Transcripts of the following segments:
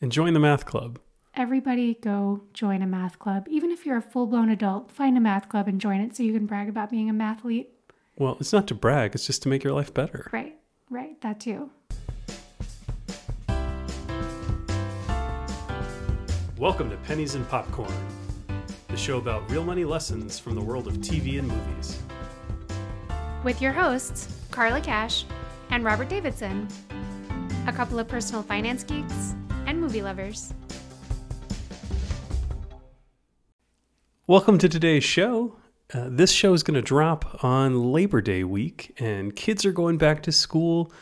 and join the math club. Everybody go join a math club. Even if you're a full blown adult, find a math club and join it so you can brag about being a mathlete. Well, it's not to brag, it's just to make your life better. Right, right, that too. Welcome to Pennies and Popcorn, the show about real money lessons from the world of TV and movies. with your hosts, Carla Cash and Robert Davidson, a couple of personal finance geeks movie lovers. Welcome to today's show. Uh, this show is going to drop on Labor Day week, and kids are going back to school.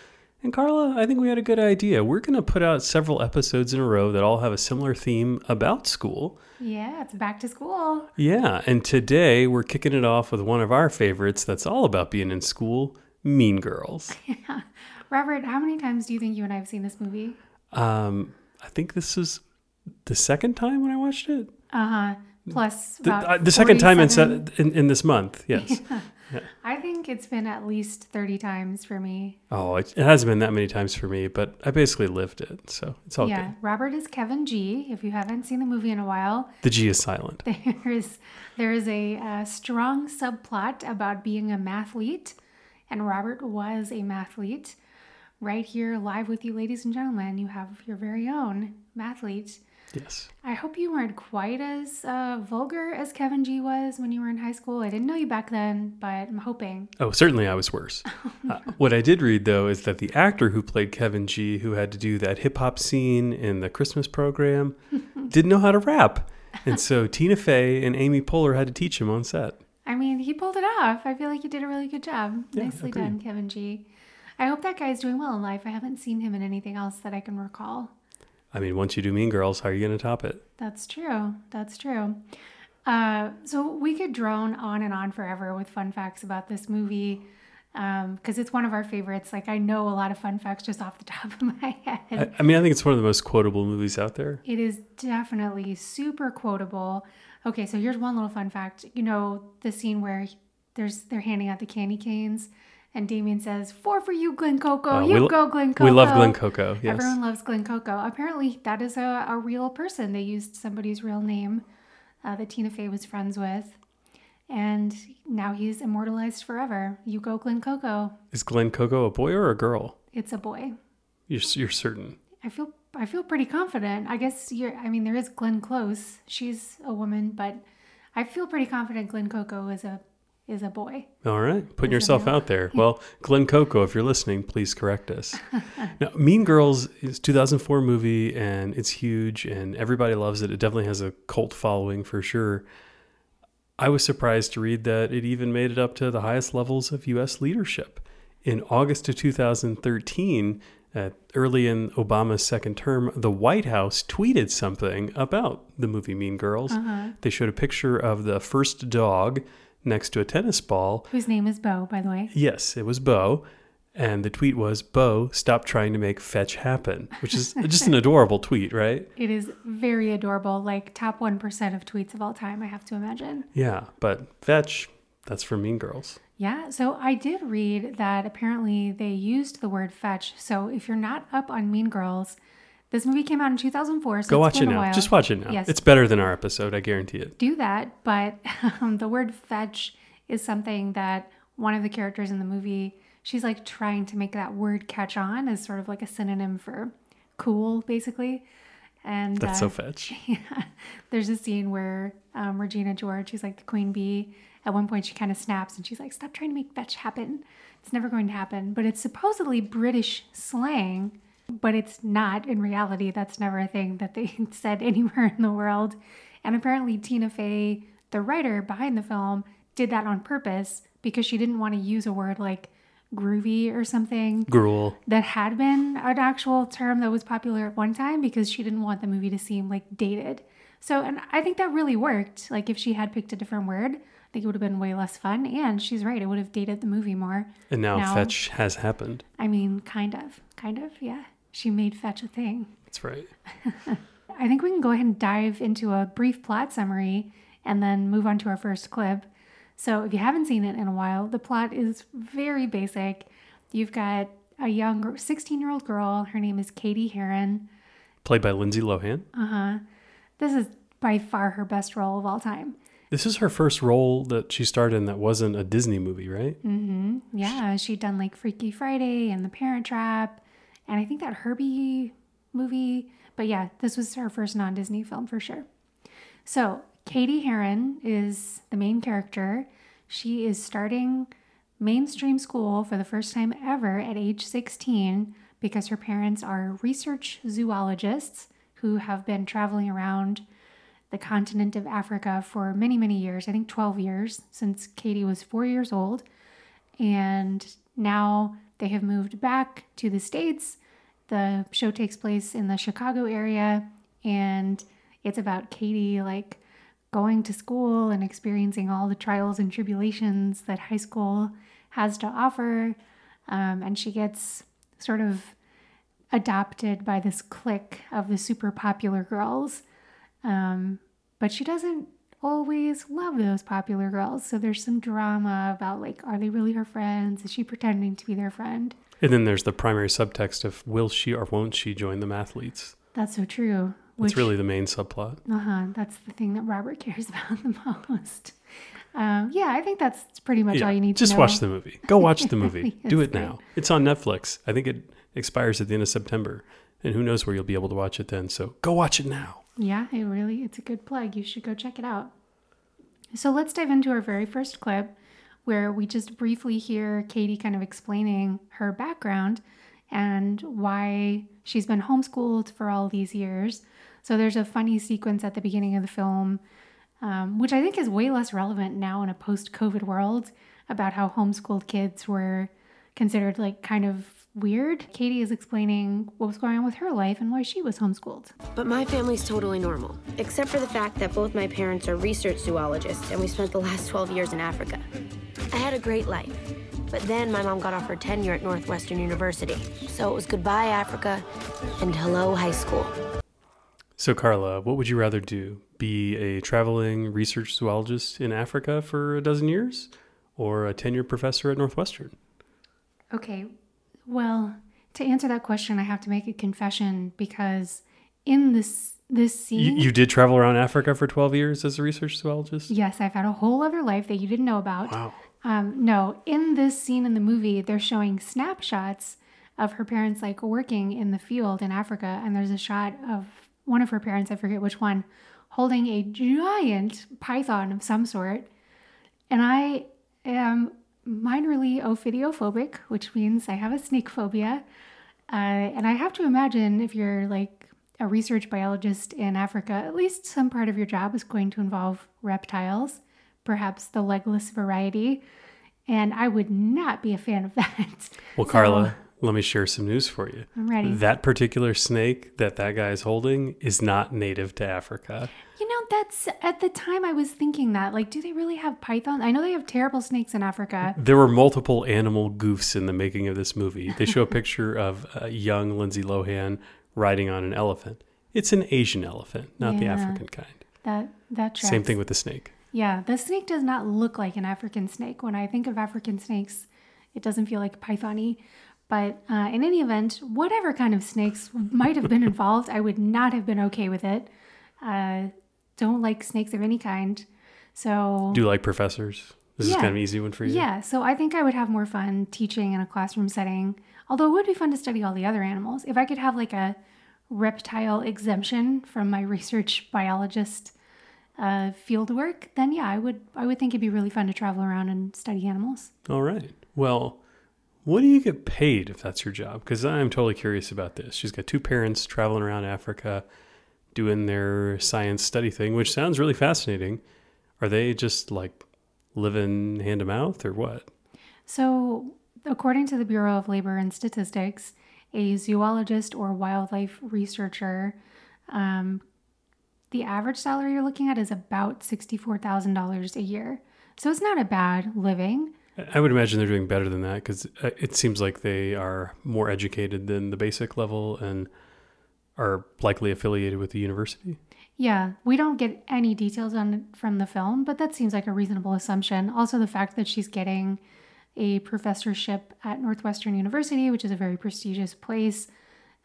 And Carla, I think we had a good idea. We're going to put out several episodes in a row that all have a similar theme about school. Yeah, it's back to school. Yeah, and today we're kicking it off with one of our favorites that's all about being in school Mean Girls. Robert, how many times do you think you and I have seen this movie? Um, I think this is the second time when I watched it. Uh huh. Plus, The, uh, the second time in, se- in in this month, yes. I think it's been at least 30 times for me. Oh, it, it hasn't been that many times for me, but I basically lived it, so it's all yeah, good. Robert is Kevin G. If you haven't seen the movie in a while, The G is silent. there is there is a, uh strong subplot about being a mathlete, and Robert was a mathlete. Right here, live with you, ladies and gentlemen, you have your very own mathlete. Yes. I hope you weren't quite as uh, vulgar as Kevin G was when you were in high school. I didn't know you back then, but I'm hoping. Oh, certainly I was worse. uh, what I did read, though, is that the actor who played Kevin G, who had to do that hip hop scene in the Christmas program, didn't know how to rap. And so Tina Fey and Amy Poehler had to teach him on set. I mean, he pulled it off. I feel like he did a really good job. Yeah, Nicely agreed. done, Kevin G. I hope that guy's doing well in life. I haven't seen him in anything else that I can recall. I mean, once you do Mean Girls, how are you going to top it? That's true. That's true. Uh, so we could drone on and on forever with fun facts about this movie because it's one of our favorites. Like I know a lot of fun facts just off the top of my head. I, I mean, I think it's one of the most quotable movies out there. It is definitely super quotable. Okay, so here's one little fun fact. You know the scene where there's they're handing out the candy canes, and Damian says, Four for you, Glen Coco. Uh, you we, go, Glen Coco. We love Glen Coco. Yes. Everyone loves Glen Coco. Apparently, that is a, a real person. They used somebody's real name uh, that Tina Fey was friends with. And now he's immortalized forever. You go, Glen Coco. Is Glen Coco a boy or a girl? It's a boy. You're, you're certain. I feel I feel pretty confident. I guess you're. I mean, there is Glenn Close. She's a woman, but I feel pretty confident Glen Coco is a is a boy. All right, putting Is yourself out there. Well, Glen Coco, if you're listening, please correct us. now, Mean Girls is a 2004 movie, and it's huge, and everybody loves it. It definitely has a cult following for sure. I was surprised to read that it even made it up to the highest levels of U.S. leadership. In August of 2013, uh, early in Obama's second term, the White House tweeted something about the movie Mean Girls. They showed a picture of the first dog next to a tennis ball Whose name is Bo, by the way. Yes, it was Bo. And the tweet was, Bo, stop trying to make fetch happen, which is just an adorable tweet, right? It is very adorable. Like top one percent of tweets of all time. I have to imagine. Yeah, but fetch, that's for Mean Girls. Yeah, so I did read that apparently they used the word fetch. So if you're not up on Mean Girls, this movie came out in 2004. So Go it's watch it now. while. Just watch it now. Yes. It's better than our episode, I guarantee it. do that, but um, the word fetch is something that one of the characters in the movie, she's like trying to make that word catch on as sort of like a synonym for cool, basically. And That's uh, so fetch. yeah, there's a scene where um, Regina George, who's like the queen bee, at one point she kind of snaps and she's like, "Stop trying to make fetch happen. It's never going to happen." But it's supposedly British slang, but it's not in reality. That's never a thing that they said anywhere in the world. And apparently, Tina Fey, the writer behind the film, did that on purpose because she didn't want to use a word like groovy or something Gruel. that had been an actual term that was popular at one time because she didn't want the movie to seem like dated. So, and I think that really worked. Like, if she had picked a different word, I think it would have been way less fun. And she's right, it would have dated the movie more. And now, Now- fetch has happened. I mean, kind of, kind of, yeah. She made fetch a thing. That's right. I think we can go ahead and dive into a brief plot summary and then move on to our first clip. So, if you haven't seen it in a while, the plot is very basic. You've got a young 16 year old girl, her name is Cady Heron. played by Lindsay Lohan. Uh huh. This is by far her best role of all time. This is her first role that she starred in that wasn't a Disney movie, right? Mm-hmm. Yeah, she'd done like Freaky Friday and The Parent Trap, and I think that Herbie movie. But yeah, this was her first non Disney film for sure. So, Cady Heron is the main character. She is starting mainstream school for the first time ever at age 16 because her parents are research zoologists who have been traveling around the continent of Africa for many, many years. I think 12 years since Cady was four years old. And now they have moved back to the States. The show takes place in the Chicago area, and it's about Cady like going to school and experiencing all the trials and tribulations that high school has to offer. Um, and she gets sort of adopted by this clique of the super popular girls. Um, but she doesn't always love those popular girls. So there's some drama about like, are they really her friends? Is she pretending to be their friend? And then there's the primary subtext of will she or won't she join the mathletes? That's so true. That's really the main subplot. Uh huh. That's the thing that Robert cares about the most. Um, yeah, I think that's pretty much Yeah, all you need Just to know. Just watch the movie. Go watch the movie. Do it now. It's on Netflix. I think it expires at the end of September. And who knows where you'll be able to watch it then. So go watch it now. Yeah, it really it's a good plug. You should go check it out. So let's dive into our very first clip where we just briefly hear Cady kind of explaining her background and why she's been homeschooled for all these years. So there's a funny sequence at the beginning of the film, um, which I think is way less relevant now in a post COVID world about how homeschooled kids were considered like kind of weird. Cady is explaining what was going on with her life and why she was homeschooled. But my family's totally normal, except for the fact that both my parents are research zoologists and we spent the last 12 years in Africa. I had a great life, but then my mom got offered tenure at Northwestern University. So it was goodbye, Africa, and hello, high school. So, Carla, what would you rather do? Be a traveling research zoologist in Africa for a dozen years or a tenured professor at Northwestern? Okay, well, to answer that question, I have to make a confession because in this this You, scene, you did travel around Africa for 12 years as a research zoologist? yes, I've had a whole other life that you didn't know about. Wow. Um, no, in this scene in the movie, they're showing snapshots of her parents like working in the field in Africa, and there's a shot of one of her parents, I forget which one, holding a giant python of some sort. And I am minorly ophidiophobic, which means I have a snake phobia. Uh, and I have to imagine if you're like a research biologist in Africa, at least some part of your job is going to involve reptiles, perhaps the legless variety. And I would not be a fan of that. Well, So, Carla, let me share some news for you. I'm ready. That particular snake that that guy is holding is not native to Africa. That's at the time I was thinking that. Like, do they really have pythons? I know they have terrible snakes in Africa. There were multiple animal goofs in the making of this movie. They show a picture of a young Lindsay Lohan riding on an elephant. It's an Asian elephant, not the African kind. That that tracks. Same thing with the snake. Yeah, the snake does not look like an African snake. When I think of African snakes, it doesn't feel like pythony. But uh, in any event, whatever kind of snakes might have been involved, I would not have been okay with it. Uh, don't like snakes of any kind. So Do you like professors? This is kind of an easy one for you. Yeah, so I think I would have more fun teaching in a classroom setting. Although it would be fun to study all the other animals. If I could have like a reptile exemption from my research biologist uh, field work, then yeah, I would I would think it'd be really fun to travel around and study animals. All right. Well, what do you get paid if that's your job? Because I'm totally curious about this. She's got two parents traveling around Africa doing their science study thing, which sounds really fascinating. Are they just like living hand to mouth or what? So, according to the Bureau of Labor and Statistics, a zoologist or wildlife researcher, um, the average salary you're looking at is about $64,000 a year. So, it's not a bad living. I would imagine they're doing better than that because it seems like they are more educated than the basic level and are likely affiliated with the university. Yeah, we don't get any details on it from the film, but that seems like a reasonable assumption. Also, the fact that she's getting a professorship at Northwestern University, which is a very prestigious place,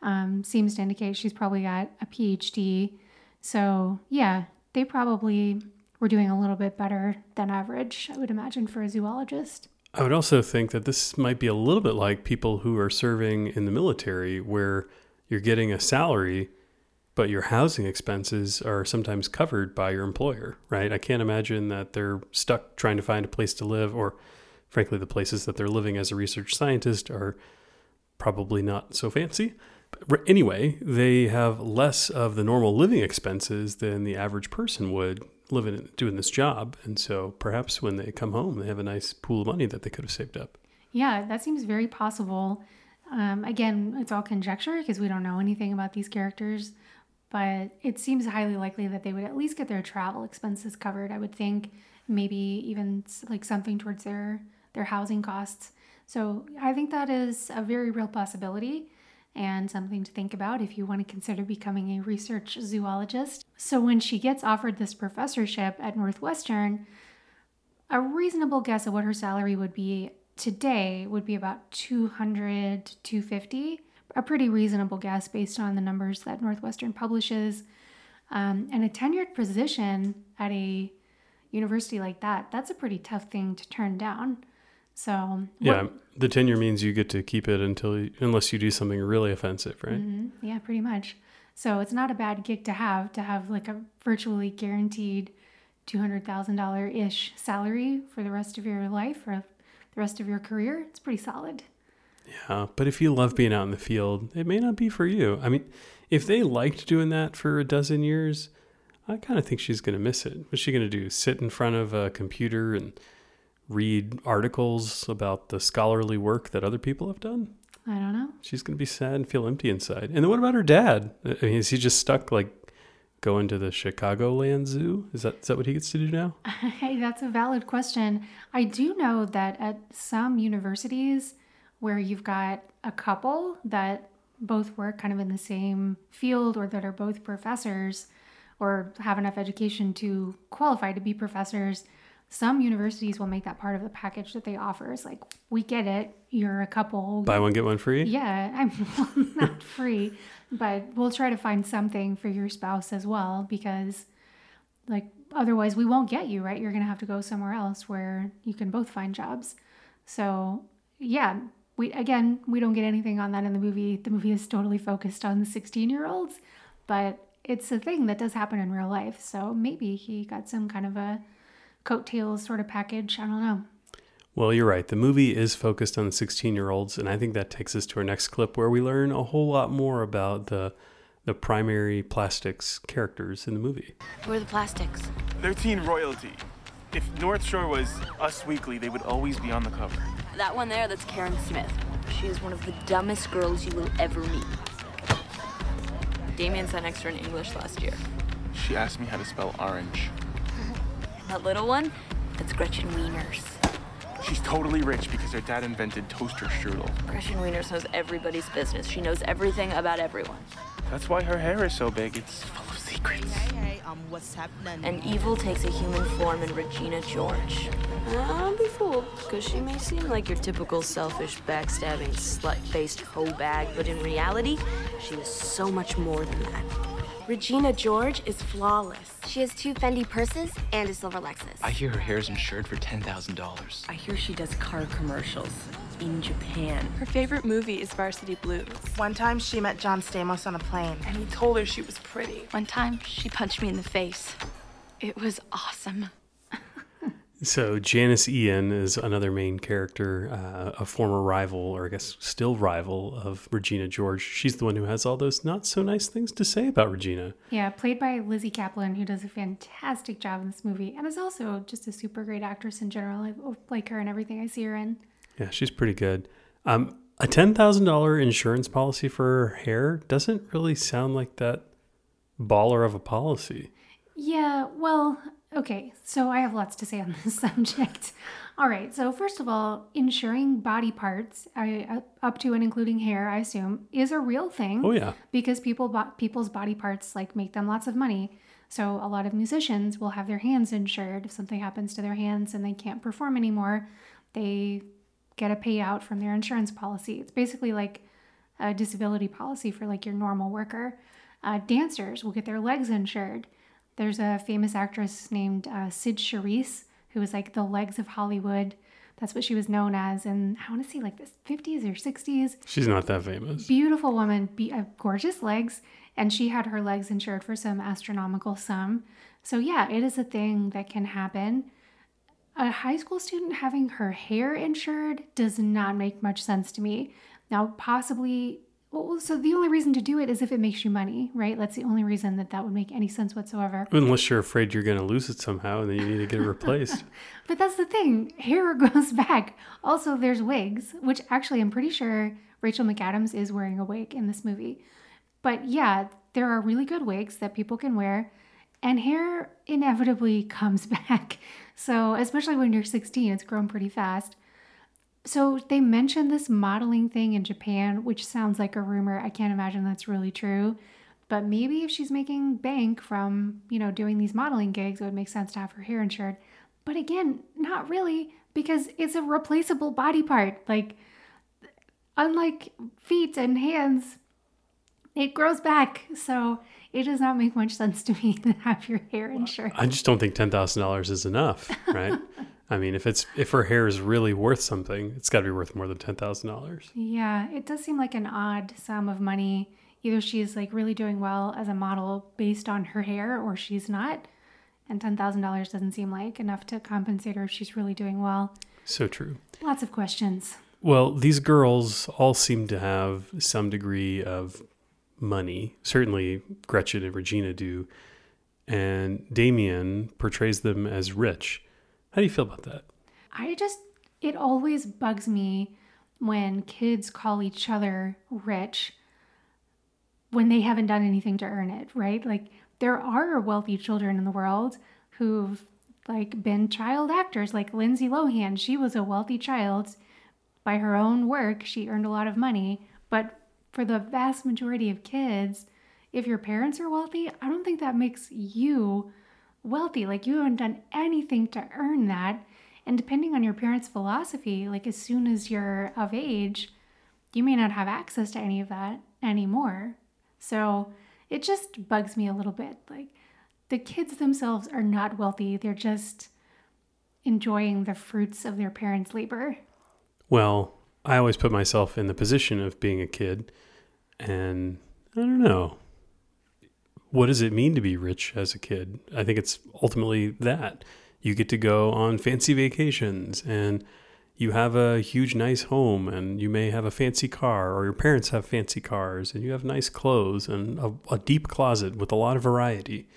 um, seems to indicate she's probably got a PhD. So, yeah, they probably were doing a little bit better than average, I would imagine, for a zoologist. I would also think that this might be a little bit like people who are serving in the military, where you're getting a salary, but your housing expenses are sometimes covered by your employer, right? I can't imagine that they're stuck trying to find a place to live, or frankly, the places that they're living as a research scientist are probably not so fancy. But anyway, they have less of the normal living expenses than the average person would living doing this job, and so perhaps when they come home, they have a nice pool of money that they could have saved up. Yeah, that seems very possible. Um, again, it's all conjecture because we don't know anything about these characters, but it seems highly likely that they would at least get their travel expenses covered. I would think maybe even like something towards their their housing costs. So I think that is a very real possibility and something to think about if you want to consider becoming a research zoologist. So, when she gets offered this professorship at Northwestern, a reasonable guess of what her salary would be today would be about 200 250 a pretty reasonable guess based on the numbers that northwestern publishes um, and a tenured position at a university like that that's a pretty tough thing to turn down so yeah, the tenure means you get to keep it until you, unless you do something really offensive, right? Mm-hmm. Yeah, pretty much. So it's not a bad gig to have to have like a virtually guaranteed two hundred thousand dollar ish salary for the rest of your life or the rest of your career. It's pretty solid. Yeah, but if you love being out in the field, it may not be for you. I mean, if they liked doing that for a dozen years, I kind of think she's going to miss it. What's she going to do? Sit in front of a computer and read articles about the scholarly work that other people have done? I don't know. She's going to be sad and feel empty inside. And then what about her dad? I mean, is he just stuck like going to the Chicagoland Zoo? Is that, is that what he gets to do now? Hey, that's a valid question. I do know that at some universities where you've got a couple that both work kind of in the same field or that are both professors or have enough education to qualify to be professors, some universities will make that part of the package that they offer. It's like, we get it. You're a couple. Buy one, get one free? Yeah. I'm not free, but we'll try to find something for your spouse as well because, like, otherwise we won't get you, right? You're going to have to go somewhere else where you can both find jobs. So, yeah. We, again, we don't get anything on that in the movie. The movie is totally focused on the 16 year olds, but it's a thing that does happen in real life. So maybe he got some kind of a coattails sort of package. I don't know. Well, you're right. The movie is focused on the 16 year olds, and I think that takes us to our next clip where we learn a whole lot more about the the primary plastics characters in the movie. Who are the plastics? They're teen royalty. If North Shore was Us Weekly, they would always be on the cover. That one there, that's Karen Smith. She is one of the dumbest girls you will ever meet. Damian sat next to her in English last year. She asked me how to spell orange. That little one, that's Gretchen Wieners. She's totally rich because her dad invented toaster strudel. Gretchen Wieners knows everybody's business. She knows everything about everyone. That's why her hair is so big. It's full of secrets. Hey, hey, um, what's happening? And evil takes a human form in Regina George. Don't be fooled, because she may seem like your typical selfish, backstabbing, slut-faced hoe bag, but in reality, she is so much more than that. Regina George is flawless. She has two Fendi purses and a silver Lexus. I hear her hair's insured for $10,000. I hear she does car commercials in Japan. Her favorite movie is Varsity Blues. One time she met John Stamos on a plane. And he told her she was pretty. One time she punched me in the face. It was awesome. So Janis Ian is another main character, uh, a former rival, or I guess still rival of Regina George. She's the one who has all those not so nice things to say about Regina. Yeah, played by Lizzy Caplan, who does a fantastic job in this movie, and is also just a super great actress in general. I like her and everything I see her in. Yeah, she's pretty good. Um, a ten thousand dollar insurance policy for her hair doesn't really sound like that baller of a policy. Yeah, well, Okay, so I have lots to say on this subject. All right, so first of all, insuring body parts, I, up to and including hair, I assume, is a real thing. Oh yeah, because people people's body parts like make them lots of money. So a lot of musicians will have their hands insured. If something happens to their hands and they can't perform anymore, they get a payout from their insurance policy. It's basically like a disability policy for like your normal worker. Uh, dancers will get their legs insured. There's a famous actress named uh, Cyd Charisse who was like the legs of Hollywood. That's what she was known as in, I want to say like the 50s or 60s. She's not that famous. Beautiful woman, be, uh, gorgeous legs, and she had her legs insured for some astronomical sum. So, yeah, it is a thing that can happen. A high school student having her hair insured does not make much sense to me. Now, possibly well, so the only reason to do it is if it makes you money, right? That's the only reason that that would make any sense whatsoever. Unless you're afraid you're going to lose it somehow and then you need to get it replaced. but that's the thing hair grows back. Also, there's wigs, which actually I'm pretty sure Rachel McAdams is wearing a wig in this movie. But yeah, there are really good wigs that people can wear, and hair inevitably comes back. So, especially when you're 16, it's grown pretty fast. So they mentioned this modeling thing in Japan, which sounds like a rumor. I can't imagine that's really true. But maybe if she's making bank from, you know, doing these modeling gigs, it would make sense to have her hair insured. But again, not really, because it's a replaceable body part. Like, unlike feet and hands, it grows back. So it does not make much sense to me to have your hair insured. I just don't think $10,000 is enough, right? I mean, if it's if her hair is really worth something, it's got to be worth more than ten thousand dollars. Yeah, it does seem like an odd sum of money. Either she's like really doing well as a model based on her hair, or she's not. And ten thousand dollars doesn't seem like enough to compensate her if she's really doing well. So true. Lots of questions. Well, these girls all seem to have some degree of money. Certainly, Gretchen and Regina do, and Damian portrays them as rich how do you feel about that? I just, it always bugs me when kids call each other rich when they haven't done anything to earn it, right? Like there are wealthy children in the world who've like been child actors like Lindsay Lohan. She was a wealthy child by her own work. She earned a lot of money, but for the vast majority of kids, if your parents are wealthy, I don't think that makes you wealthy. Like you haven't done anything to earn that. And depending on your parents' philosophy, like as soon as you're of age, you may not have access to any of that anymore. So it just bugs me a little bit. Like the kids themselves are not wealthy, they're just enjoying the fruits of their parents' labor. Well, I always put myself in the position of being a kid, and I don't know what does it mean to be rich as a kid? I think it's ultimately that. You get to go on fancy vacations and you have a huge, nice home and you may have a fancy car, or your parents have fancy cars, and you have nice clothes and a, a deep closet with a lot of variety.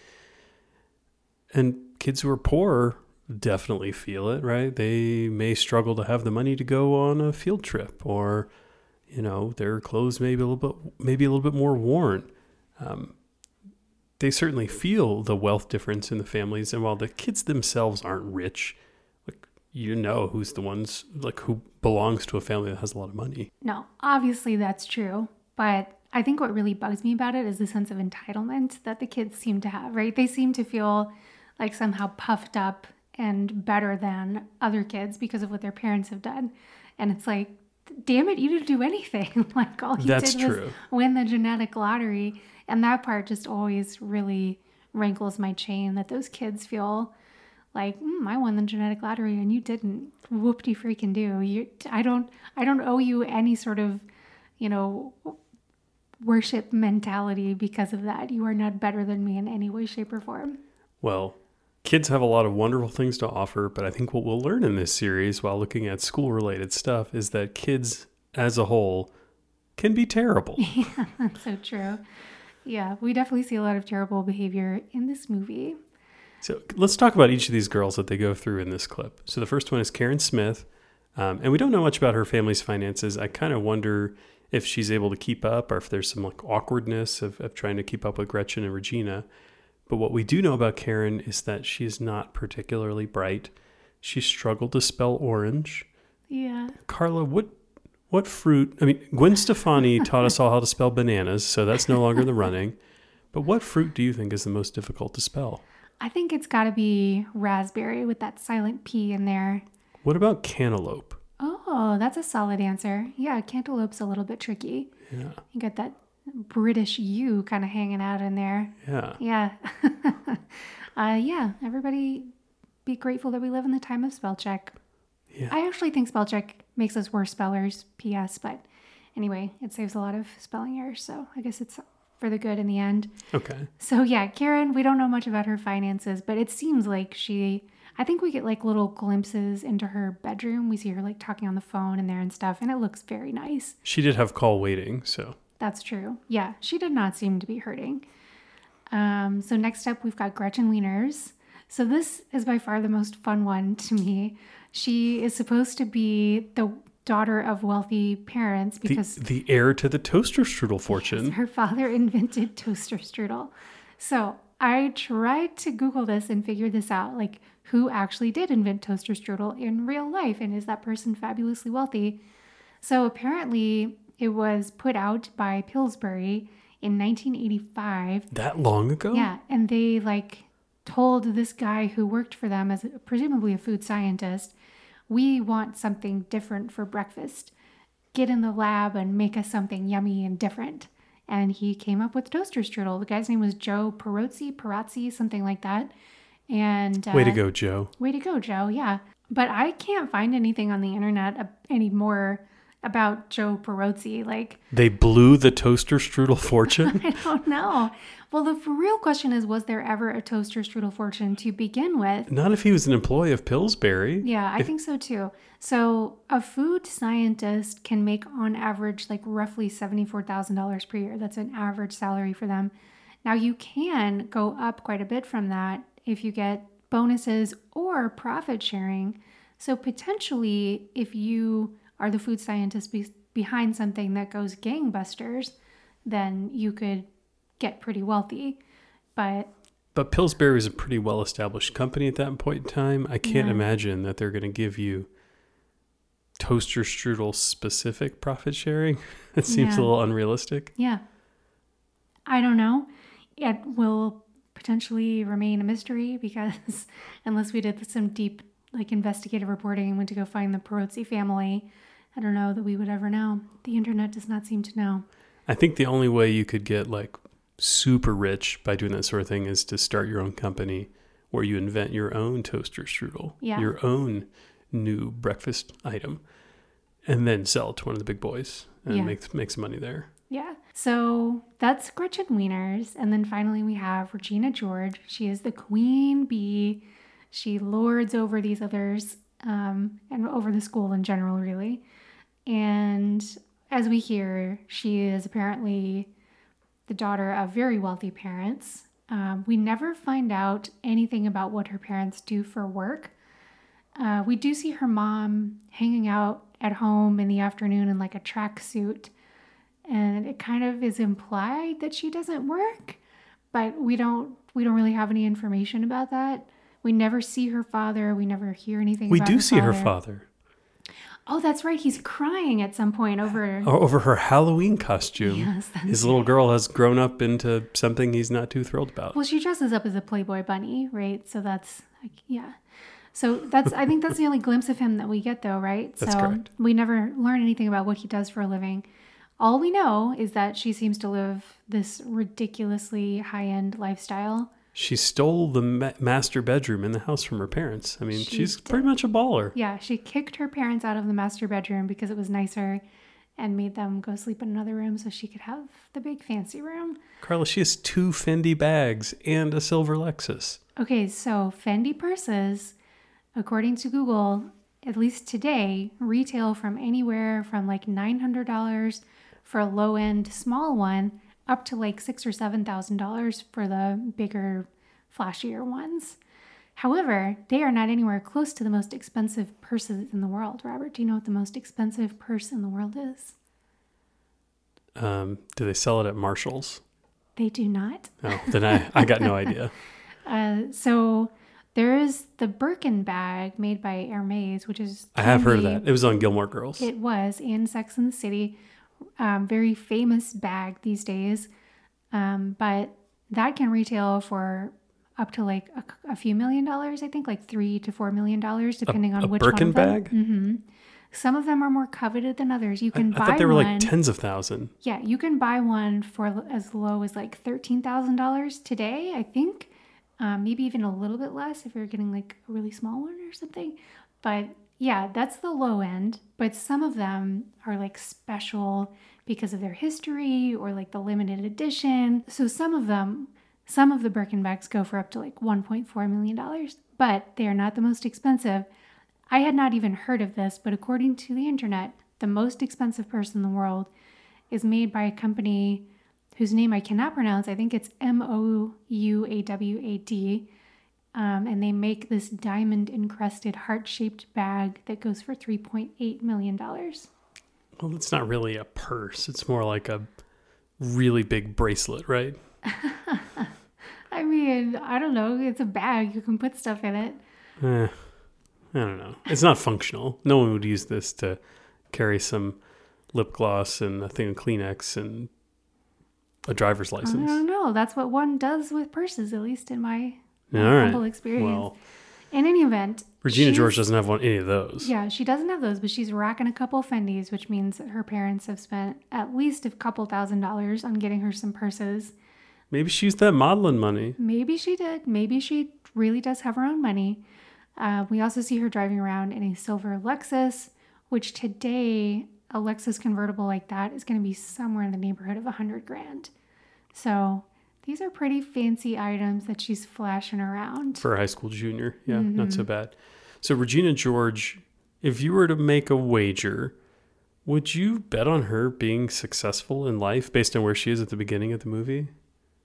And kids who are poor definitely feel it, right? They may struggle to have the money to go on a field trip, or you know, their clothes may be a little bit, maybe a little bit more worn. Um, they certainly feel the wealth difference in the families. And while the kids themselves aren't rich, like you know who's the ones like who belongs to a family that has a lot of money. No, obviously that's true. But I think what really bugs me about it is the sense of entitlement that the kids seem to have, right? They seem to feel like somehow puffed up and better than other kids because of what their parents have done. And it's like, damn it, you didn't do anything. like all you That's did true. was win the genetic lottery. And that part just always really rankles my chain that those kids feel like mm, I won the genetic lottery and you didn't. Whoopty freaking do. You, I don't. I don't owe you any sort of, you know, worship mentality because of that. You are not better than me in any way, shape, or form. Well, kids have a lot of wonderful things to offer, but I think what we'll learn in this series while looking at school related stuff is that kids as a whole can be terrible. yeah, that's so true. Yeah, we definitely see a lot of terrible behavior in this movie. So let's talk about each of these girls that they go through in this clip. So the first one is Karen Smith, um, and we don't know much about her family's finances. I kind of wonder if she's able to keep up or if there's some like awkwardness of, of trying to keep up with Gretchen and Regina. But what we do know about Karen is that she's not particularly bright. She struggled to spell orange. Yeah. Carla, what what fruit? I mean, Gwen Stefani taught us all how to spell bananas, so that's no longer the running. But what fruit do you think is the most difficult to spell? I think it's got to be raspberry with that silent P in there. What about cantaloupe? Oh, Oh, that's a solid answer. Yeah, cantaloupe's a little bit tricky. Yeah. You got that British U kind of hanging out in there. Yeah. Yeah. uh, yeah, everybody be grateful that we live in the time of spell check. Yeah. I actually think spell check makes us worse spellers, P.S., but anyway, it saves a lot of spelling errors, so I guess it's for the good in the end. Okay. So yeah, Karen, we don't know much about her finances, but it seems like she I think we get like little glimpses into her bedroom. We see her like talking on the phone in there and stuff, and it looks very nice. She did have call waiting, so That's true. Yeah, she did not seem to be hurting. Um, so next up, we've got Gretchen Wieners. So this is by far the most fun one to me. She is supposed to be the daughter of wealthy parents the, because the heir to the toaster strudel fortune. her father invented toaster strudel. So I tried to Google this and figure this out like, who actually did invent toaster strudel in real life? And is that person fabulously wealthy? So apparently, it was put out by Pillsbury in 1985. That long ago? Yeah. And they like told this guy who worked for them as a, presumably a food scientist, we want something different for breakfast. Get in the lab and make us something yummy and different and he came up with toaster strudel. The guy's name was Joe Perozzi, Perazzi, something like that. And uh, way to go, Joe. Way to go, Joe. Yeah, but I can't find anything on the internet anymore about Joe Perozzi. Like they blew the toaster strudel fortune. I don't know. Well, the real question is, was there ever a toaster strudel fortune to begin with? Not if he was an employee of Pillsbury. Yeah, I if, think so too. So a food scientist can make on average like roughly $74,000 per year. That's an average salary for them. Now you can go up quite a bit from that if you get bonuses or profit sharing. So potentially if you are the food scientists be- behind something that goes gangbusters, then you could get pretty wealthy. But but Pillsbury is a pretty well established company at that point in time. I can't Yeah. imagine that they're going to give you toaster strudel specific profit sharing. It seems Yeah. a little unrealistic. Yeah. I don't know. It will potentially remain a mystery because unless we did some deep like investigative reporting and went to go find the Perozzi family, I don't know that we would ever know. The internet does not seem to know. I think the only way you could get like super rich by doing that sort of thing is to start your own company where you invent your own toaster strudel, Yeah. your own new breakfast item, and then sell it to one of the big boys and Yeah. make make some money there. Yeah. So that's Gretchen Wieners. And then finally we have Regina George. She is the queen bee. She lords over these others um, and over the school in general, really. And as we hear, she is apparently the daughter of very wealthy parents. Um, we never find out anything about what her parents do for work. Uh, we do see her mom hanging out at home in the afternoon in like a tracksuit, and it kind of is implied that she doesn't work, but we don't we don't really have any information about that. We never see her father. We never hear anything. We do her see her father. father Oh, that's right. He's crying at some point over. Over her Halloween costume. Yes, that's His little girl has grown up into something he's not too thrilled about. Well, she dresses up as a Playboy bunny, right? So that's like, yeah. So that's I think that's the only glimpse of him that we get, though, right? That's so correct. we never learn anything about what he does for a living. All we know is that she seems to live this ridiculously high-end lifestyle. She stole the ma- master bedroom in the house from her parents. I mean, She she's pretty much a baller. Yeah, she kicked her parents out of the master bedroom because it was nicer, and made them go sleep in another room so she could have the big fancy room. Carla, she has two Fendi bags and a silver Lexus. Okay, so Fendi purses, according to Google, at least today, retail from anywhere from like $900 for a low end small one up to like six or seven thousand dollars for the bigger, flashier ones. However, they are not anywhere close to the most expensive purses in the world. Robert, do you know what the most expensive purse in the world is? Um, do they sell it at Marshall's? They do not. Oh, then I, I got no idea. Uh, so there is the Birkin bag made by Hermes, which is I have heard of that. It was on Gilmore Girls. It was in Sex and the City. Um, very famous bag these days. Um, but that can retail for up to like a, a few million dollars, I think, like three to four million dollars, depending on a which Birkin one of them. bag? hmm Some of them are more coveted than others. You I, can I buy thought they were one. like tens of thousand. Yeah, you can buy one for as low as like thirteen thousand dollars today. I think, um, maybe even a little bit less if you're getting like a really small one or something. But yeah, that's the low end. But some of them are like special because of their history or like the limited edition. So some of them, some of the Birkin bags go for up to like one point four million dollars, but they are not the most expensive. I had not even heard of this, but according to the internet, the most expensive purse in the world is made by a company whose name I cannot pronounce. I think it's M O U A W A D. Um, and they make this diamond encrusted heart shaped bag that goes for $3.8 million. Well, it's not really a purse. It's more like a really big bracelet, right? I mean, I don't know. It's a bag, you can put stuff in it. Eh, I don't know. It's not functional. No one would use this to carry some lip gloss and a thing of Kleenex and a driver's license. I don't know. That's what one does with purses, at least in my All right. humble experience. Well, in any event, Regina she's- George doesn't have one any of those. Yeah, she doesn't have those, but she's racking a couple Fendi's, which means that her parents have spent at least a couple thousand dollars on getting her some purses. Maybe she used that modeling money. Maybe she did. Maybe she really does have her own money. Uh, we also see her driving around in a silver Lexus, which today a Lexus convertible like that is going to be somewhere in the neighborhood of a hundred grand. So these are pretty fancy items that she's flashing around. for a high school junior. Yeah, not so Mhm. bad. So Regina George, if you were to make a wager, would you bet on her being successful in life based on where she is at the beginning of the movie?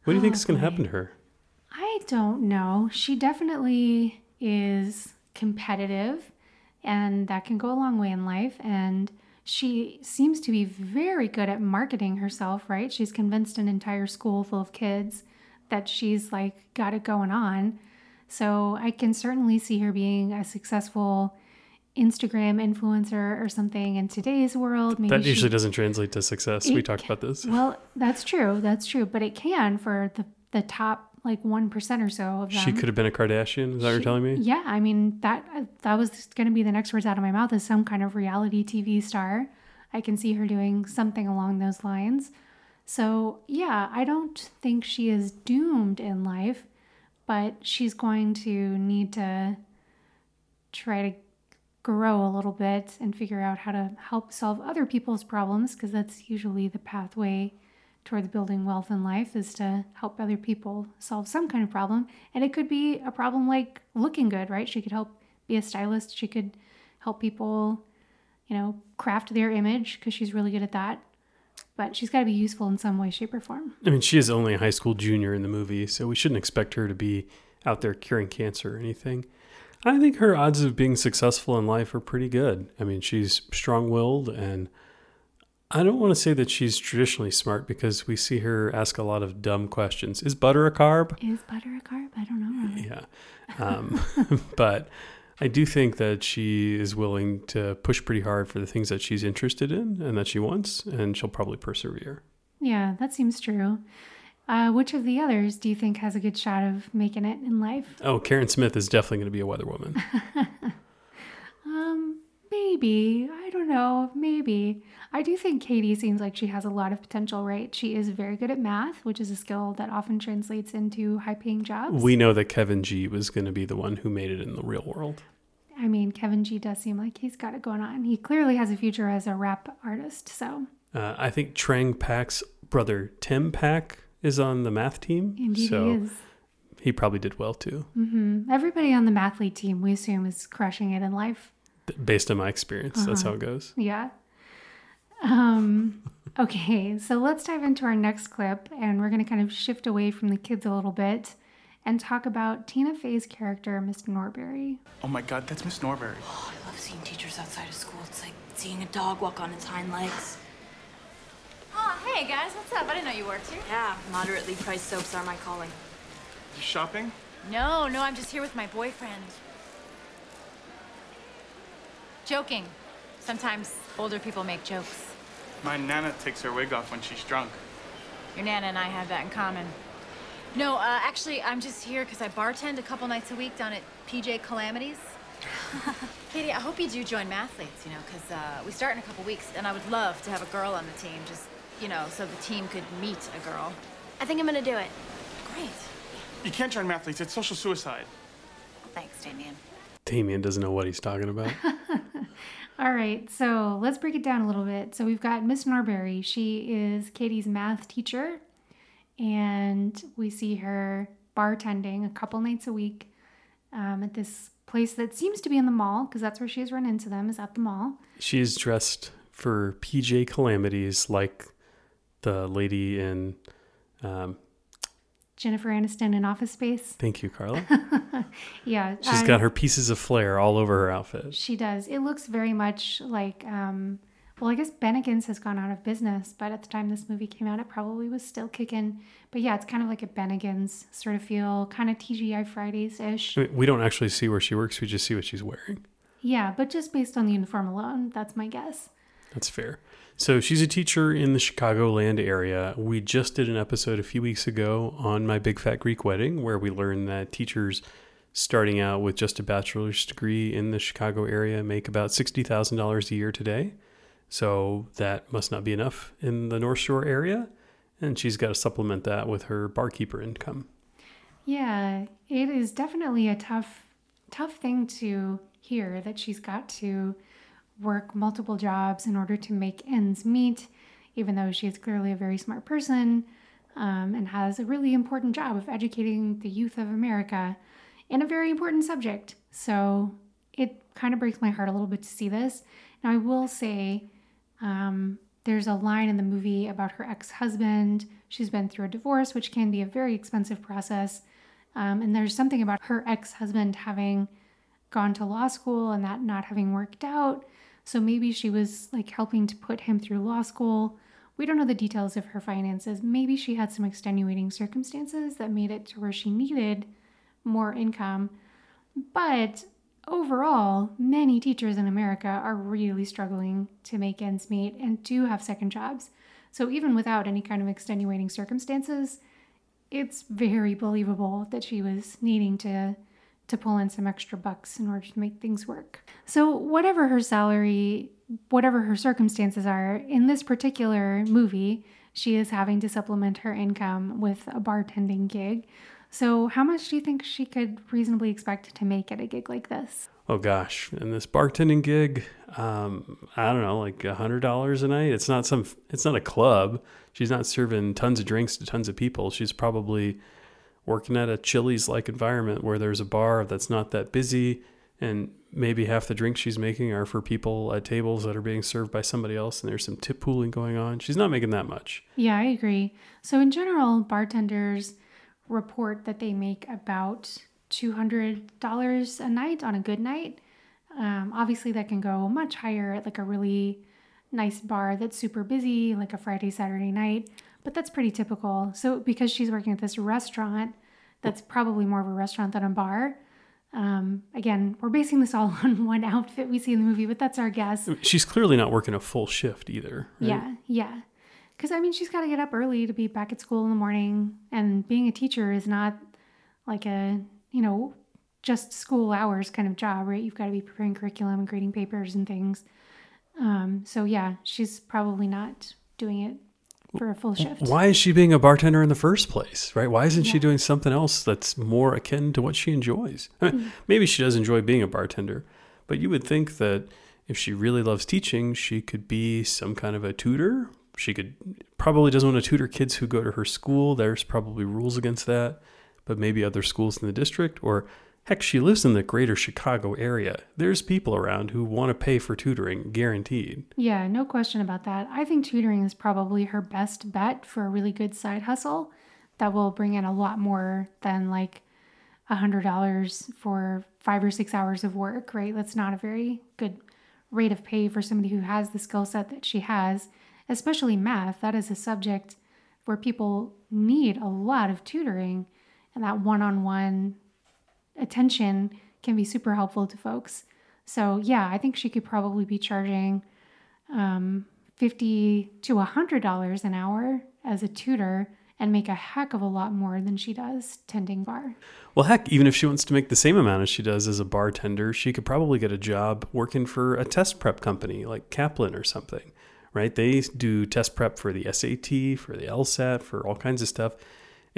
What do you think is going to happen to her? I don't know. She definitely is competitive, and that can go a long way in life. And she seems to be very good at marketing herself, right? She's convinced an entire school full of kids that she's like got it going on. So I can certainly see her being a successful Instagram influencer or something in today's world. Maybe that she- usually doesn't translate to success. we talked about this. Well, that's true. That's true. But it can for the, the top like 1% or so of them. She could have been a Kardashian. Is that what you're telling me? Yeah, I mean that uh, that was going to be the next words out of my mouth is some kind of reality TV star. I can see her doing something along those lines. So, yeah, I don't think she is doomed in life, but she's going to need to try to grow a little bit and figure out how to help solve other people's problems because that's usually the pathway towards building wealth in life is to help other people solve some kind of problem. And it could be a problem like looking good, right? She could help be a stylist. She could help people, you know, craft their image because she's really good at that. But she's got to be useful in some way, shape, or form. I mean, she is only a high school junior in the movie, so we shouldn't expect her to be out there curing cancer or anything. I think her odds of being successful in life are pretty good. I mean, she's strong willed, and I don't want to say that she's traditionally smart because we see her ask a lot of dumb questions. Is butter a carb? Is butter a carb? I don't know. Really. Yeah. Um, but I do think that she is willing to push pretty hard for the things that she's interested in and that she wants, and she'll probably persevere. Yeah, that seems true. Uh, which of the others do you think has a good shot of making it in life? Oh, Karen Smith is definitely going to be a weather woman. Um, maybe. Know. Maybe. I do think Cady seems like she has a lot of potential, right? She is very good at math, which is a skill that often translates into high paying jobs. we know that Kevin G was going to be the one who made it in the real world. I mean, Kevin G does seem like he's got it going on. He clearly has a future as a rap artist, so Uh, I think Trang Pak's brother Tim Pak is on the math team. indeed so he is. he probably did well too, hmm Everybody on the mathlete team, we assume, is crushing it in life. Th- based on my experience. That's Uh-huh. how it goes. Yeah. Um, okay, so let's dive into our next clip, and we're going to kind of shift away from the kids a little bit and talk about Tina Fey's character, Miss Norbury. Oh my god, that's Miss Norbury. Oh, I love seeing teachers outside of school. It's like seeing a dog walk on its hind legs. Oh, hey guys, what's up? I didn't know you worked here. Yeah, moderately priced soaps are my calling. You shopping? No, no, I'm just here with my boyfriend. Joking. Sometimes older people make jokes. My nana takes her wig off when she's drunk. Your Nana and I have that in common. No, uh, actually, I'm just here because I bartend a couple nights a week down at PJ Calamities. Cady, I hope you do join Mathletes, you know, because uh, we start in a couple weeks, and I would love to have a girl on the team, just, you know, so the team could meet a girl. I think I'm gonna do it. Great. You can't join Mathletes. It's social suicide. Thanks, Damian. Damian doesn't know what he's talking about. All right, so let's break it down a little bit. So we've got Miss Norbury. She is Cady's math teacher, and we see her bartending a couple nights a week um, at this place that seems to be in the mall because that's where she has run into them is at the mall. She's dressed for PJ calamities like the lady in. Um, Jennifer Aniston in Office Space. thank you, Carla. Yeah, She's I- got her pieces of flair all over her outfit. She does. It looks very much like, um, well, I guess Bennigan's has gone out of business, but at the time this movie came out, it probably was still kicking. But yeah, it's kind of like a Bennigan's sort of feel, kind of TGI Fridays ish. I mean, we don't actually see where she works. We just see what she's wearing. Yeah, but just based on the uniform alone, that's my guess. That's fair. So she's a teacher in the Chicagoland area. We just did an episode a few weeks ago on my Big Fat Greek Wedding where we learned that teachers starting out with just a bachelor's degree in the Chicago area make about $60,000 a year today. So that must not be enough in the North Shore area. And she's got to supplement that with her barkeeper income. Yeah, it is definitely a tough, tough thing to hear that she's got to work multiple jobs in order to make ends meet, even though she is clearly a very smart person um, and has a really important job of educating the youth of America in a very important subject. So it kind of breaks my heart a little bit to see this. Now, I will say, um, there's a line in the movie about her ex husband. She's been through a divorce, which can be a very expensive process. Um, and there's something about her ex husband having gone to law school and that not having worked out. So maybe she was like helping to put him through law school. We don't know the details of her finances. Maybe she had some extenuating circumstances that made it to where she needed more income. But overall, many teachers in America are really struggling to make ends meet and do have second jobs. So even without any kind of extenuating circumstances, it's very believable that she was needing to to pull in some extra bucks in order to make things work. So whatever her salary, whatever her circumstances are, in this particular movie, she is having to supplement her income with a bartending gig. So how much do you think she could reasonably expect to make at a gig like this? Oh gosh, and this bartending gig, um, I don't know, like a hundred dollars a night. It's not some, it's not a club. She's not serving tons of drinks to tons of people. She's probably working at a Chili's like environment where there's a bar that's not that busy, and maybe half the drinks she's making are for people at tables that are being served by somebody else, and there's some tip pooling going on. She's not making that much. Yeah, I agree. So in general, bartenders report that they make about $200 a night on a good night. Um, obviously, that can go much higher at like a really nice bar that's super busy, like a Friday, Saturday night, but that's pretty typical. So, because she's working at this restaurant, that's probably more of a restaurant than a bar. Um, again, we're basing this all on one outfit we see in the movie, but that's our guess. She's clearly not working a full shift either. right? Yeah, yeah. Because I mean, she's got to get up early to be back at school in the morning, and being a teacher is not like a you know just school hours kind of job, right? You've got to be preparing curriculum and grading papers and things. Um, so yeah, she's probably not doing it for a full shift. Why is she being a bartender in the first place, right? Why isn't she doing something else that's more akin to what she enjoys? I mean, mm. maybe she does enjoy being a bartender, but you would think that if she really loves teaching, she could be some kind of a tutor. She could probably doesn't want to tutor kids who go to her school. There's probably rules against that, but maybe other schools in the district or heck, she lives in the greater Chicago area. There's people around who want to pay for tutoring, guaranteed. Yeah, no question about that. I think tutoring is probably her best bet for a really good side hustle that will bring in a lot more than like a hundred dollars for five or six hours of work, right? That's not a very good rate of pay for somebody who has the skill set that she has, especially math. That is a subject where people need a lot of tutoring, and that one on one attention can be super helpful to folks. So, yeah, I think she could probably be charging um, 50 to a $100 an hour as a tutor and make a heck of a lot more than she does tending bar. Well, heck, even if she wants to make the same amount as she does as a bartender, she could probably get a job working for a test prep company like Kaplan or something, right? They do test prep for the SAT, for the LSAT, for all kinds of stuff.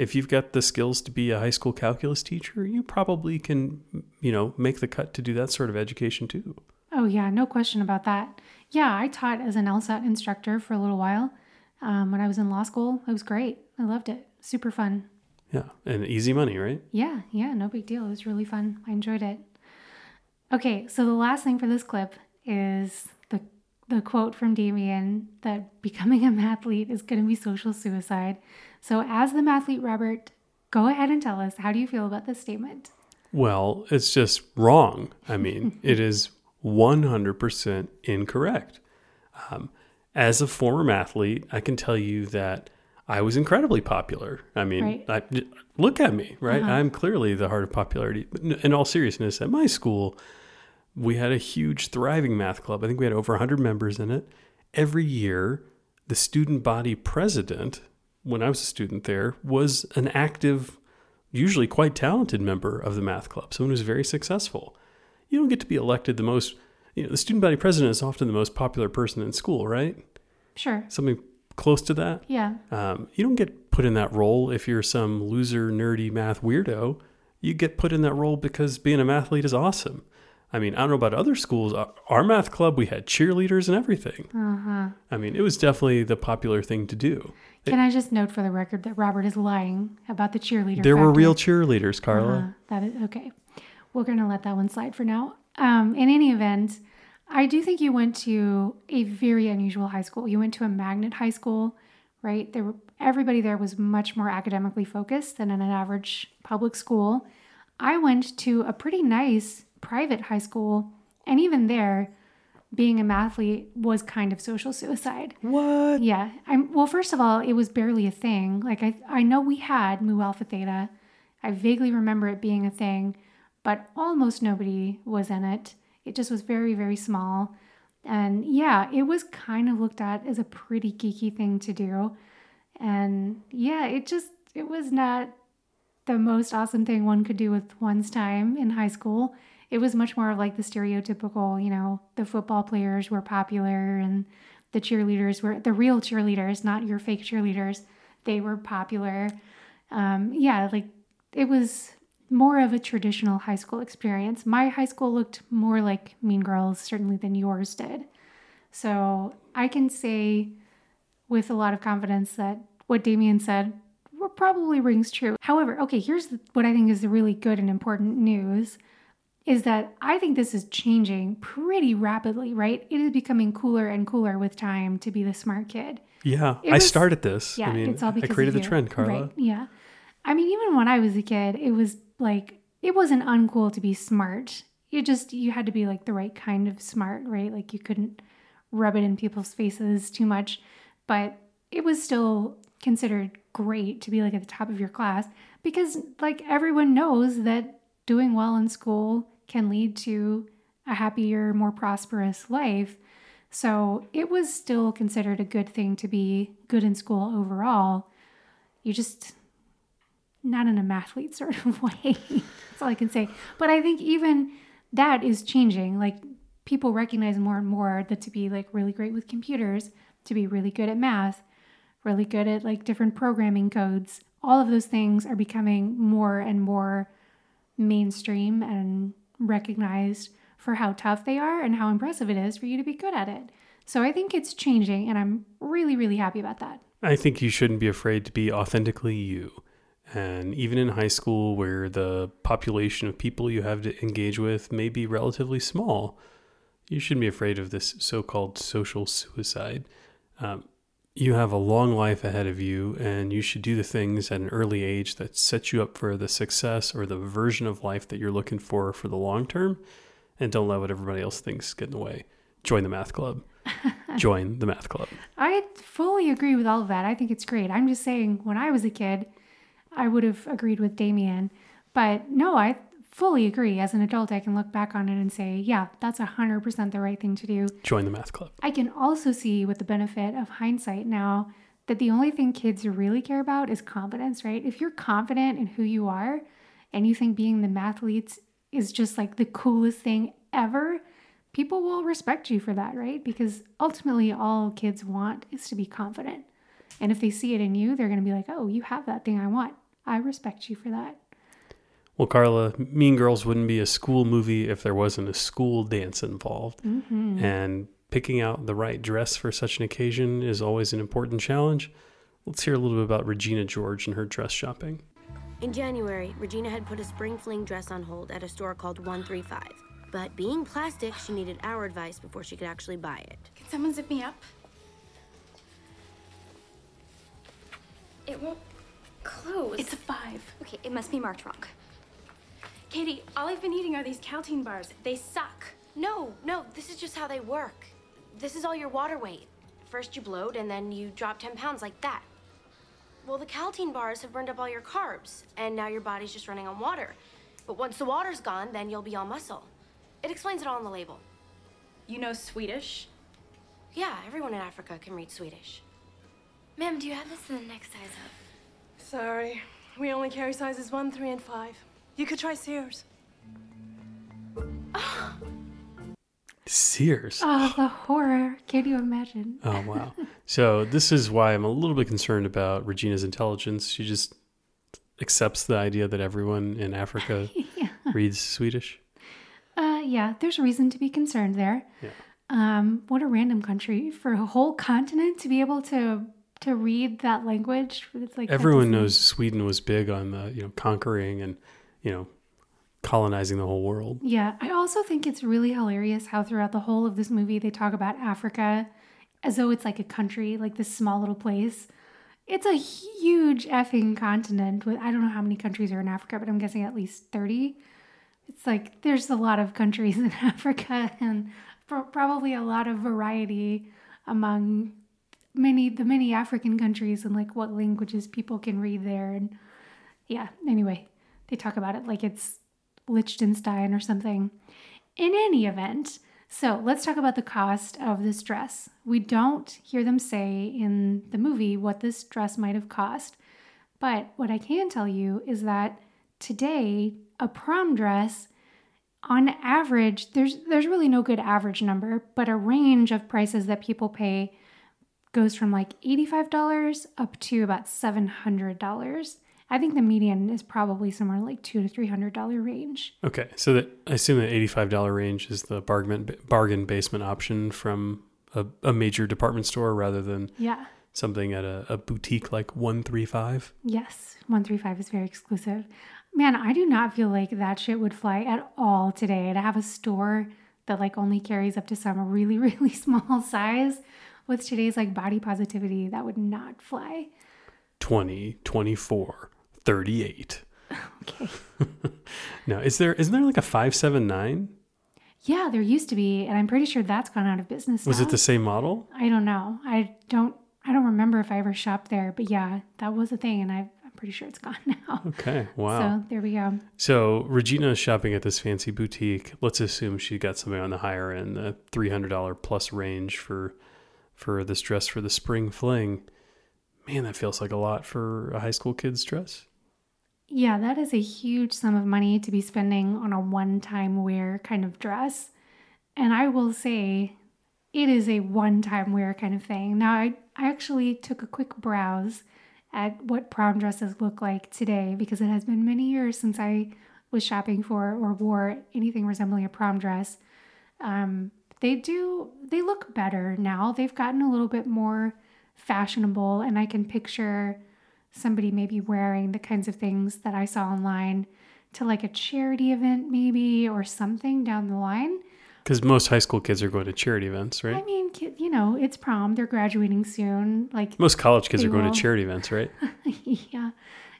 If you've got the skills to be a high school calculus teacher, you probably can, you know, make the cut to do that sort of education too. Oh, yeah, no question about that. Yeah, I taught as an LSAT instructor for a little while um, when I was in law school. It was great. I loved it. Super fun. Yeah, and easy money, right? Yeah, yeah, no big deal. It was really fun. I enjoyed it. Okay, so the last thing for this clip is the the quote from Damian that becoming a mathlete is going to be social suicide. So, as the mathlete, Robert, go ahead and tell us how do you feel about this statement? Well, it's just wrong. I mean, it is 100% incorrect. Um, as a former athlete, I can tell you that I was incredibly popular. I mean, Right. I, look at me, right? Uh-huh. I'm clearly the heart of popularity. In- in all seriousness, at my school, we had a huge, thriving math club. I think we had over 100 members in it. Every year, the student body president, when I was a student there, was an active, usually quite talented member of the math club, someone who's very successful. You don't get to be elected the most, you know, the student body president is often the most popular person in school, right? Sure. Something close to that. Yeah. Um, you don't get put in that role if you're some loser, nerdy math weirdo. You get put in that role because being a mathlete is awesome. I mean, I don't know about other schools. Our- Our math club, we had cheerleaders and everything. Uh huh. I mean, it was definitely the popular thing to do. Can I just note for the record that Robert is lying about the cheerleader? There were real cheerleaders, Carla. Uh-huh. That is okay. We're gonna let that one slide for now. Um, in any event, I do think you went to a very unusual high school. You went to a magnet high school, right? There were everybody there was much more academically focused than in an average public school. I went to a pretty nice private high school, and even there, being a mathlete was kind of social suicide. What? Yeah. I'm well, first of all, it was barely a thing. Like I I know we had Mu Alpha Theta. I vaguely remember it being a thing, but almost nobody was in it. It just was very, very small. And yeah, it was kind of looked at as a pretty geeky thing to do. And yeah, it just it was not the most awesome thing one could do with one's time in high school. It was much more of like the stereotypical, you know, the football players were popular and the cheerleaders were the real cheerleaders, not your fake cheerleaders. They were popular. Um, yeah, like it was more of a traditional high school experience. My high school looked more like Mean Girls, certainly, than yours did. So I can say with a lot of confidence that what Damian said probably rings true. However, okay, here's what I think is the really good and important news is that I think this is changing pretty rapidly, right? It is becoming cooler and cooler with time to be the smart kid. Yeah, It I started this. Yeah, I mean, it's all because I created the trend, Carla. Right, yeah. I mean, even when I was a kid, it was like it wasn't uncool to be smart. You just you had to be like the right kind of smart, right? Like you couldn't rub it in people's faces too much, but it was still considered great to be like at the top of your class because like everyone knows that doing well in school can lead to a happier, more prosperous life. So it was still considered a good thing to be good in school overall. You just not in a mathlete sort of way. That's all I can say. But I think even that is changing. Like people recognize more and more that to be like really great with computers, to be really good at math, really good at like different programming codes, all of those things are becoming more and more mainstream and recognized for how tough they are and how impressive it is for you to be good at it. So I think it's changing and I'm really, really happy about that. I think you shouldn't be afraid to be authentically you. And even in high school, where the population of people you have to engage with may be relatively small, you shouldn't be afraid of this so called social suicide. Um, you have a long life ahead of you, and you should do the things at an early age that set you up for the success or the version of life that you're looking for for the long term. And don't let what everybody else thinks get in the way. Join the math club. Join the math club. I fully agree with all of that. I think it's great. I'm just saying, when I was a kid, I would have agreed with Damian. But no, I fully agree. As an adult, I can look back on it and say, yeah, that's 100% the right thing to do. Join the math club. I can also see with the benefit of hindsight now that the only thing kids really care about is confidence, right? If you're confident in who you are and you think being the mathletes is just like the coolest thing ever, people will respect you for that, right? Because ultimately, all kids want is to be confident. And if they see it in you, they're going to be like, oh, you have that thing I want. I respect you for that. Well, Carla, Mean Girls wouldn't be a school movie if there wasn't a school dance involved. Mhm. And picking out the right dress for such an occasion is always an important challenge. Let's hear a little bit about Regina George and her dress shopping. In January, Regina had put a spring fling dress on hold at a store called 135. But being plastic, she needed our advice before she could actually buy it. Can someone zip me up? It won't close. It's a five. Okay, it must be marked wrong. Cady, all I've been eating are these Kalteen bars. They suck. No, no, this is just how they work. This is all your water weight. First you bloat, and then you drop 10 pounds like that. Well, the Kalteen bars have burned up all your carbs, and now your body's just running on water. But once the water's gone, then you'll be all muscle. It explains it all on the label. You know Swedish? Yeah, everyone in Africa can read Swedish. Ma'am, do you have this in the next size up? Sorry. We only carry sizes one, three, and five. You could try Sears. Sears. Oh, the horror. Can you imagine? Oh, wow. so, this is why I'm a little bit concerned about Regina's intelligence. She just accepts the idea that everyone in Africa Yeah. reads Swedish. Uh, yeah, there's reason to be concerned there. Yeah. Um, what a random country for a whole continent to be able to to read that language. It's like Everyone knows Sweden was big on the, you know, conquering and, you know, colonizing the whole world. Yeah, I also think it's really hilarious how throughout the whole of this movie they talk about Africa as though it's like a country, like this small little place. It's a huge effing continent with I don't know how many countries are in Africa, but I'm guessing at least 30. It's like there's a lot of countries in Africa and pro- probably a lot of variety among many the many African countries and like what languages people can read there and yeah, anyway, they talk about it like it's Liechtenstein or something. In any event, so let's talk about the cost of this dress. We don't hear them say in the movie what this dress might have cost, but what I can tell you is that today a prom dress on average there's there's really no good average number, but a range of prices that people pay goes from like $85 up to about $700. I think the median is probably somewhere like two to three hundred dollar range. Okay, so that I assume the eighty-five dollar range is the bargain bargain basement option from a, a major department store rather than Yeah. something at a, a boutique like one three five. Yes, one three five is very exclusive. Man, I do not feel like that shit would fly at all today. To have a store that like only carries up to some really really small size with today's like body positivity, that would not fly. 20, 24, 38. Okay. now, is there isn't there like a 579? Yeah, there used to be, and I'm pretty sure that's gone out of business. Was now. it the same model? I don't know. I don't. I don't remember if I ever shopped there, but yeah, that was a thing, and I've, I'm pretty sure it's gone now. Okay, wow. So there we go. So Regina is shopping at this fancy boutique. Let's assume she got something on the higher end, the three hundred dollar plus range for for this dress for the spring fling. Man, that feels like a lot for a high school kid's dress. Yeah, that is a huge sum of money to be spending on a one-time wear kind of dress, and I will say, it is a one-time wear kind of thing. Now, I I actually took a quick browse at what prom dresses look like today because it has been many years since I was shopping for or wore anything resembling a prom dress. Um, they do they look better now. They've gotten a little bit more fashionable, and I can picture somebody maybe wearing the kinds of things that I saw online to like a charity event maybe or something down the line. Because most high school kids are going to charity events, right? I mean, you know, it's prom. They're graduating soon. Like most college kids are going will. to charity events, right? yeah,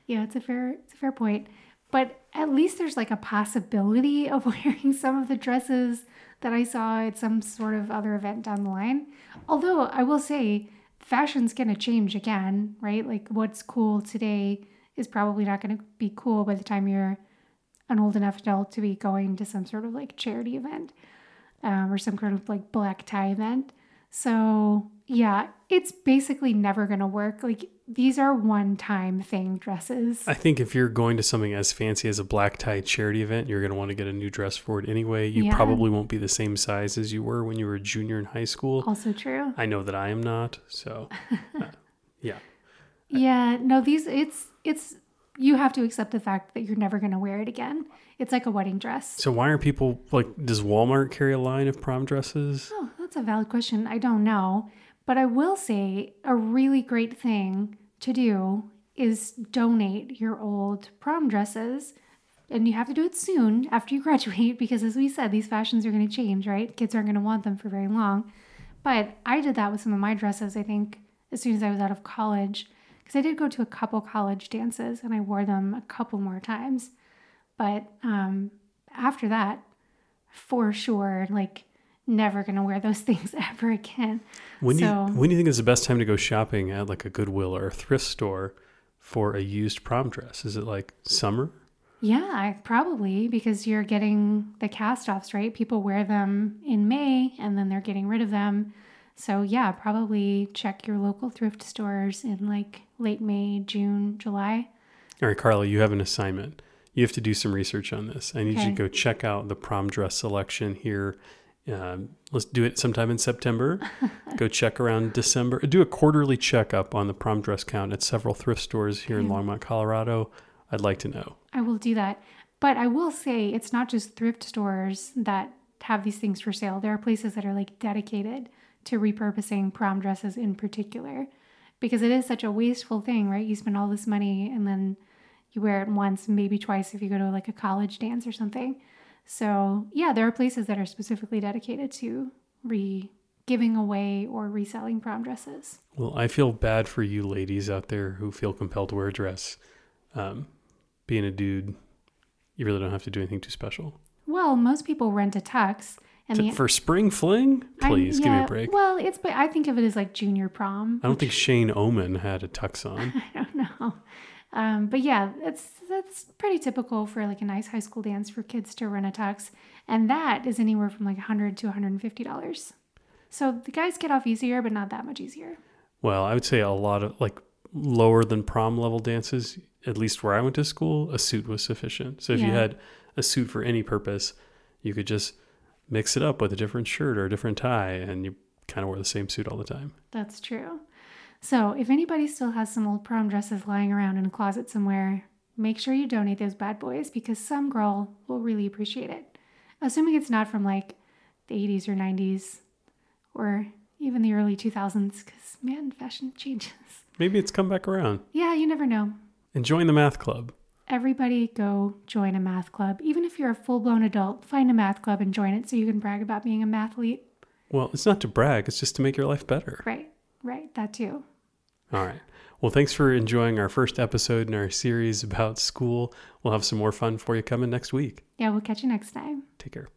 yeah, it's a fair, it's a fair point. But at least there's like a possibility of wearing some of the dresses that I saw at some sort of other event down the line. Although I will say, fashion's gonna change again, right? Like what's cool today is probably not gonna be cool by the time you're an old enough adult to be going to some sort of like charity event um, or some kind of like black tie event. So yeah, it's basically never going to work. Like these are one-time thing dresses. I think if you're going to something as fancy as a black tie charity event, you're going to want to get a new dress for it anyway. You Yeah. probably won't be the same size as you were when you were a junior in high school. Also true. I know that I am not. So, uh, yeah. Yeah, no, these it's it's you have to accept the fact that you're never going to wear it again. It's like a wedding dress. So why are people like? Does Walmart carry a line of prom dresses? Oh, that's a valid question. I don't know. But I will say a really great thing to do is donate your old prom dresses. And you have to do it soon after you graduate because, as we said, these fashions are going to change, right? Kids aren't going to want them for very long. But I did that with some of my dresses, I think, as soon as I was out of college. Because I did go to a couple college dances and I wore them a couple more times. But um, after that, for sure, like, never going to wear those things ever again. When do you when do you think is the best time to go shopping at like a Goodwill or a thrift store for a used prom dress? Is it like summer? yeah, probably because you're getting the cast offs, right? People wear them in May and then they're getting rid of them. So, yeah, probably check your local thrift stores in like late May, June, July. All right, Carla, you have an assignment. You have to do some research on this. I need you to go check out the prom dress selection here. Um, let's do it sometime in September. go check around December. Do a quarterly checkup on the prom dress count at several thrift stores here in Longmont, Colorado. I'd like to know. I will do that. But I will say it's not just thrift stores that have these things for sale. There are places that are like dedicated to repurposing prom dresses in particular because it is such a wasteful thing, right? You spend all this money and then you wear it once, maybe twice if you go to like a college dance or something. So, yeah, there are places that are specifically dedicated to re giving away or reselling prom dresses. Well, I feel bad for you ladies out there who feel compelled to wear a dress. Um, being a dude, you really don't have to do anything too special. Well, most people rent a tux and To- the for spring fling, please give me a break. Well, it's but I think of it as like junior prom. I don't think Shane Oman had a tux on. I don't know. Um, but yeah, it's that's pretty typical for like a nice high school dance for kids to rent a tux, and that is anywhere from like 100 to 150 dollars. So the guys get off easier, but not that much easier. Well, I would say a lot of like lower than prom level dances, at least where I went to school, a suit was sufficient. So if you had a suit for any purpose, you could just mix it up with a different shirt or a different tie and you kind of wear the same suit all the time. That's true. So if anybody still has some old prom dresses lying around in a closet somewhere, make sure you donate those bad boys because some girl will really appreciate it. Assuming it's not from like the 80s or 90s or even the early 2000s because man, fashion changes. Maybe it's come back around. Yeah, you never know. And join the math club. Everybody go join a math club. Even if you're a full blown adult, find a math club and join it so you can brag about being a mathlete. Well, it's not to brag, it's just to make your life better. Right, right, that too. All right. Well, thanks for enjoying our first episode in our series about school. We'll have some more fun for you coming next week. Yeah, we'll catch you next time. Take care.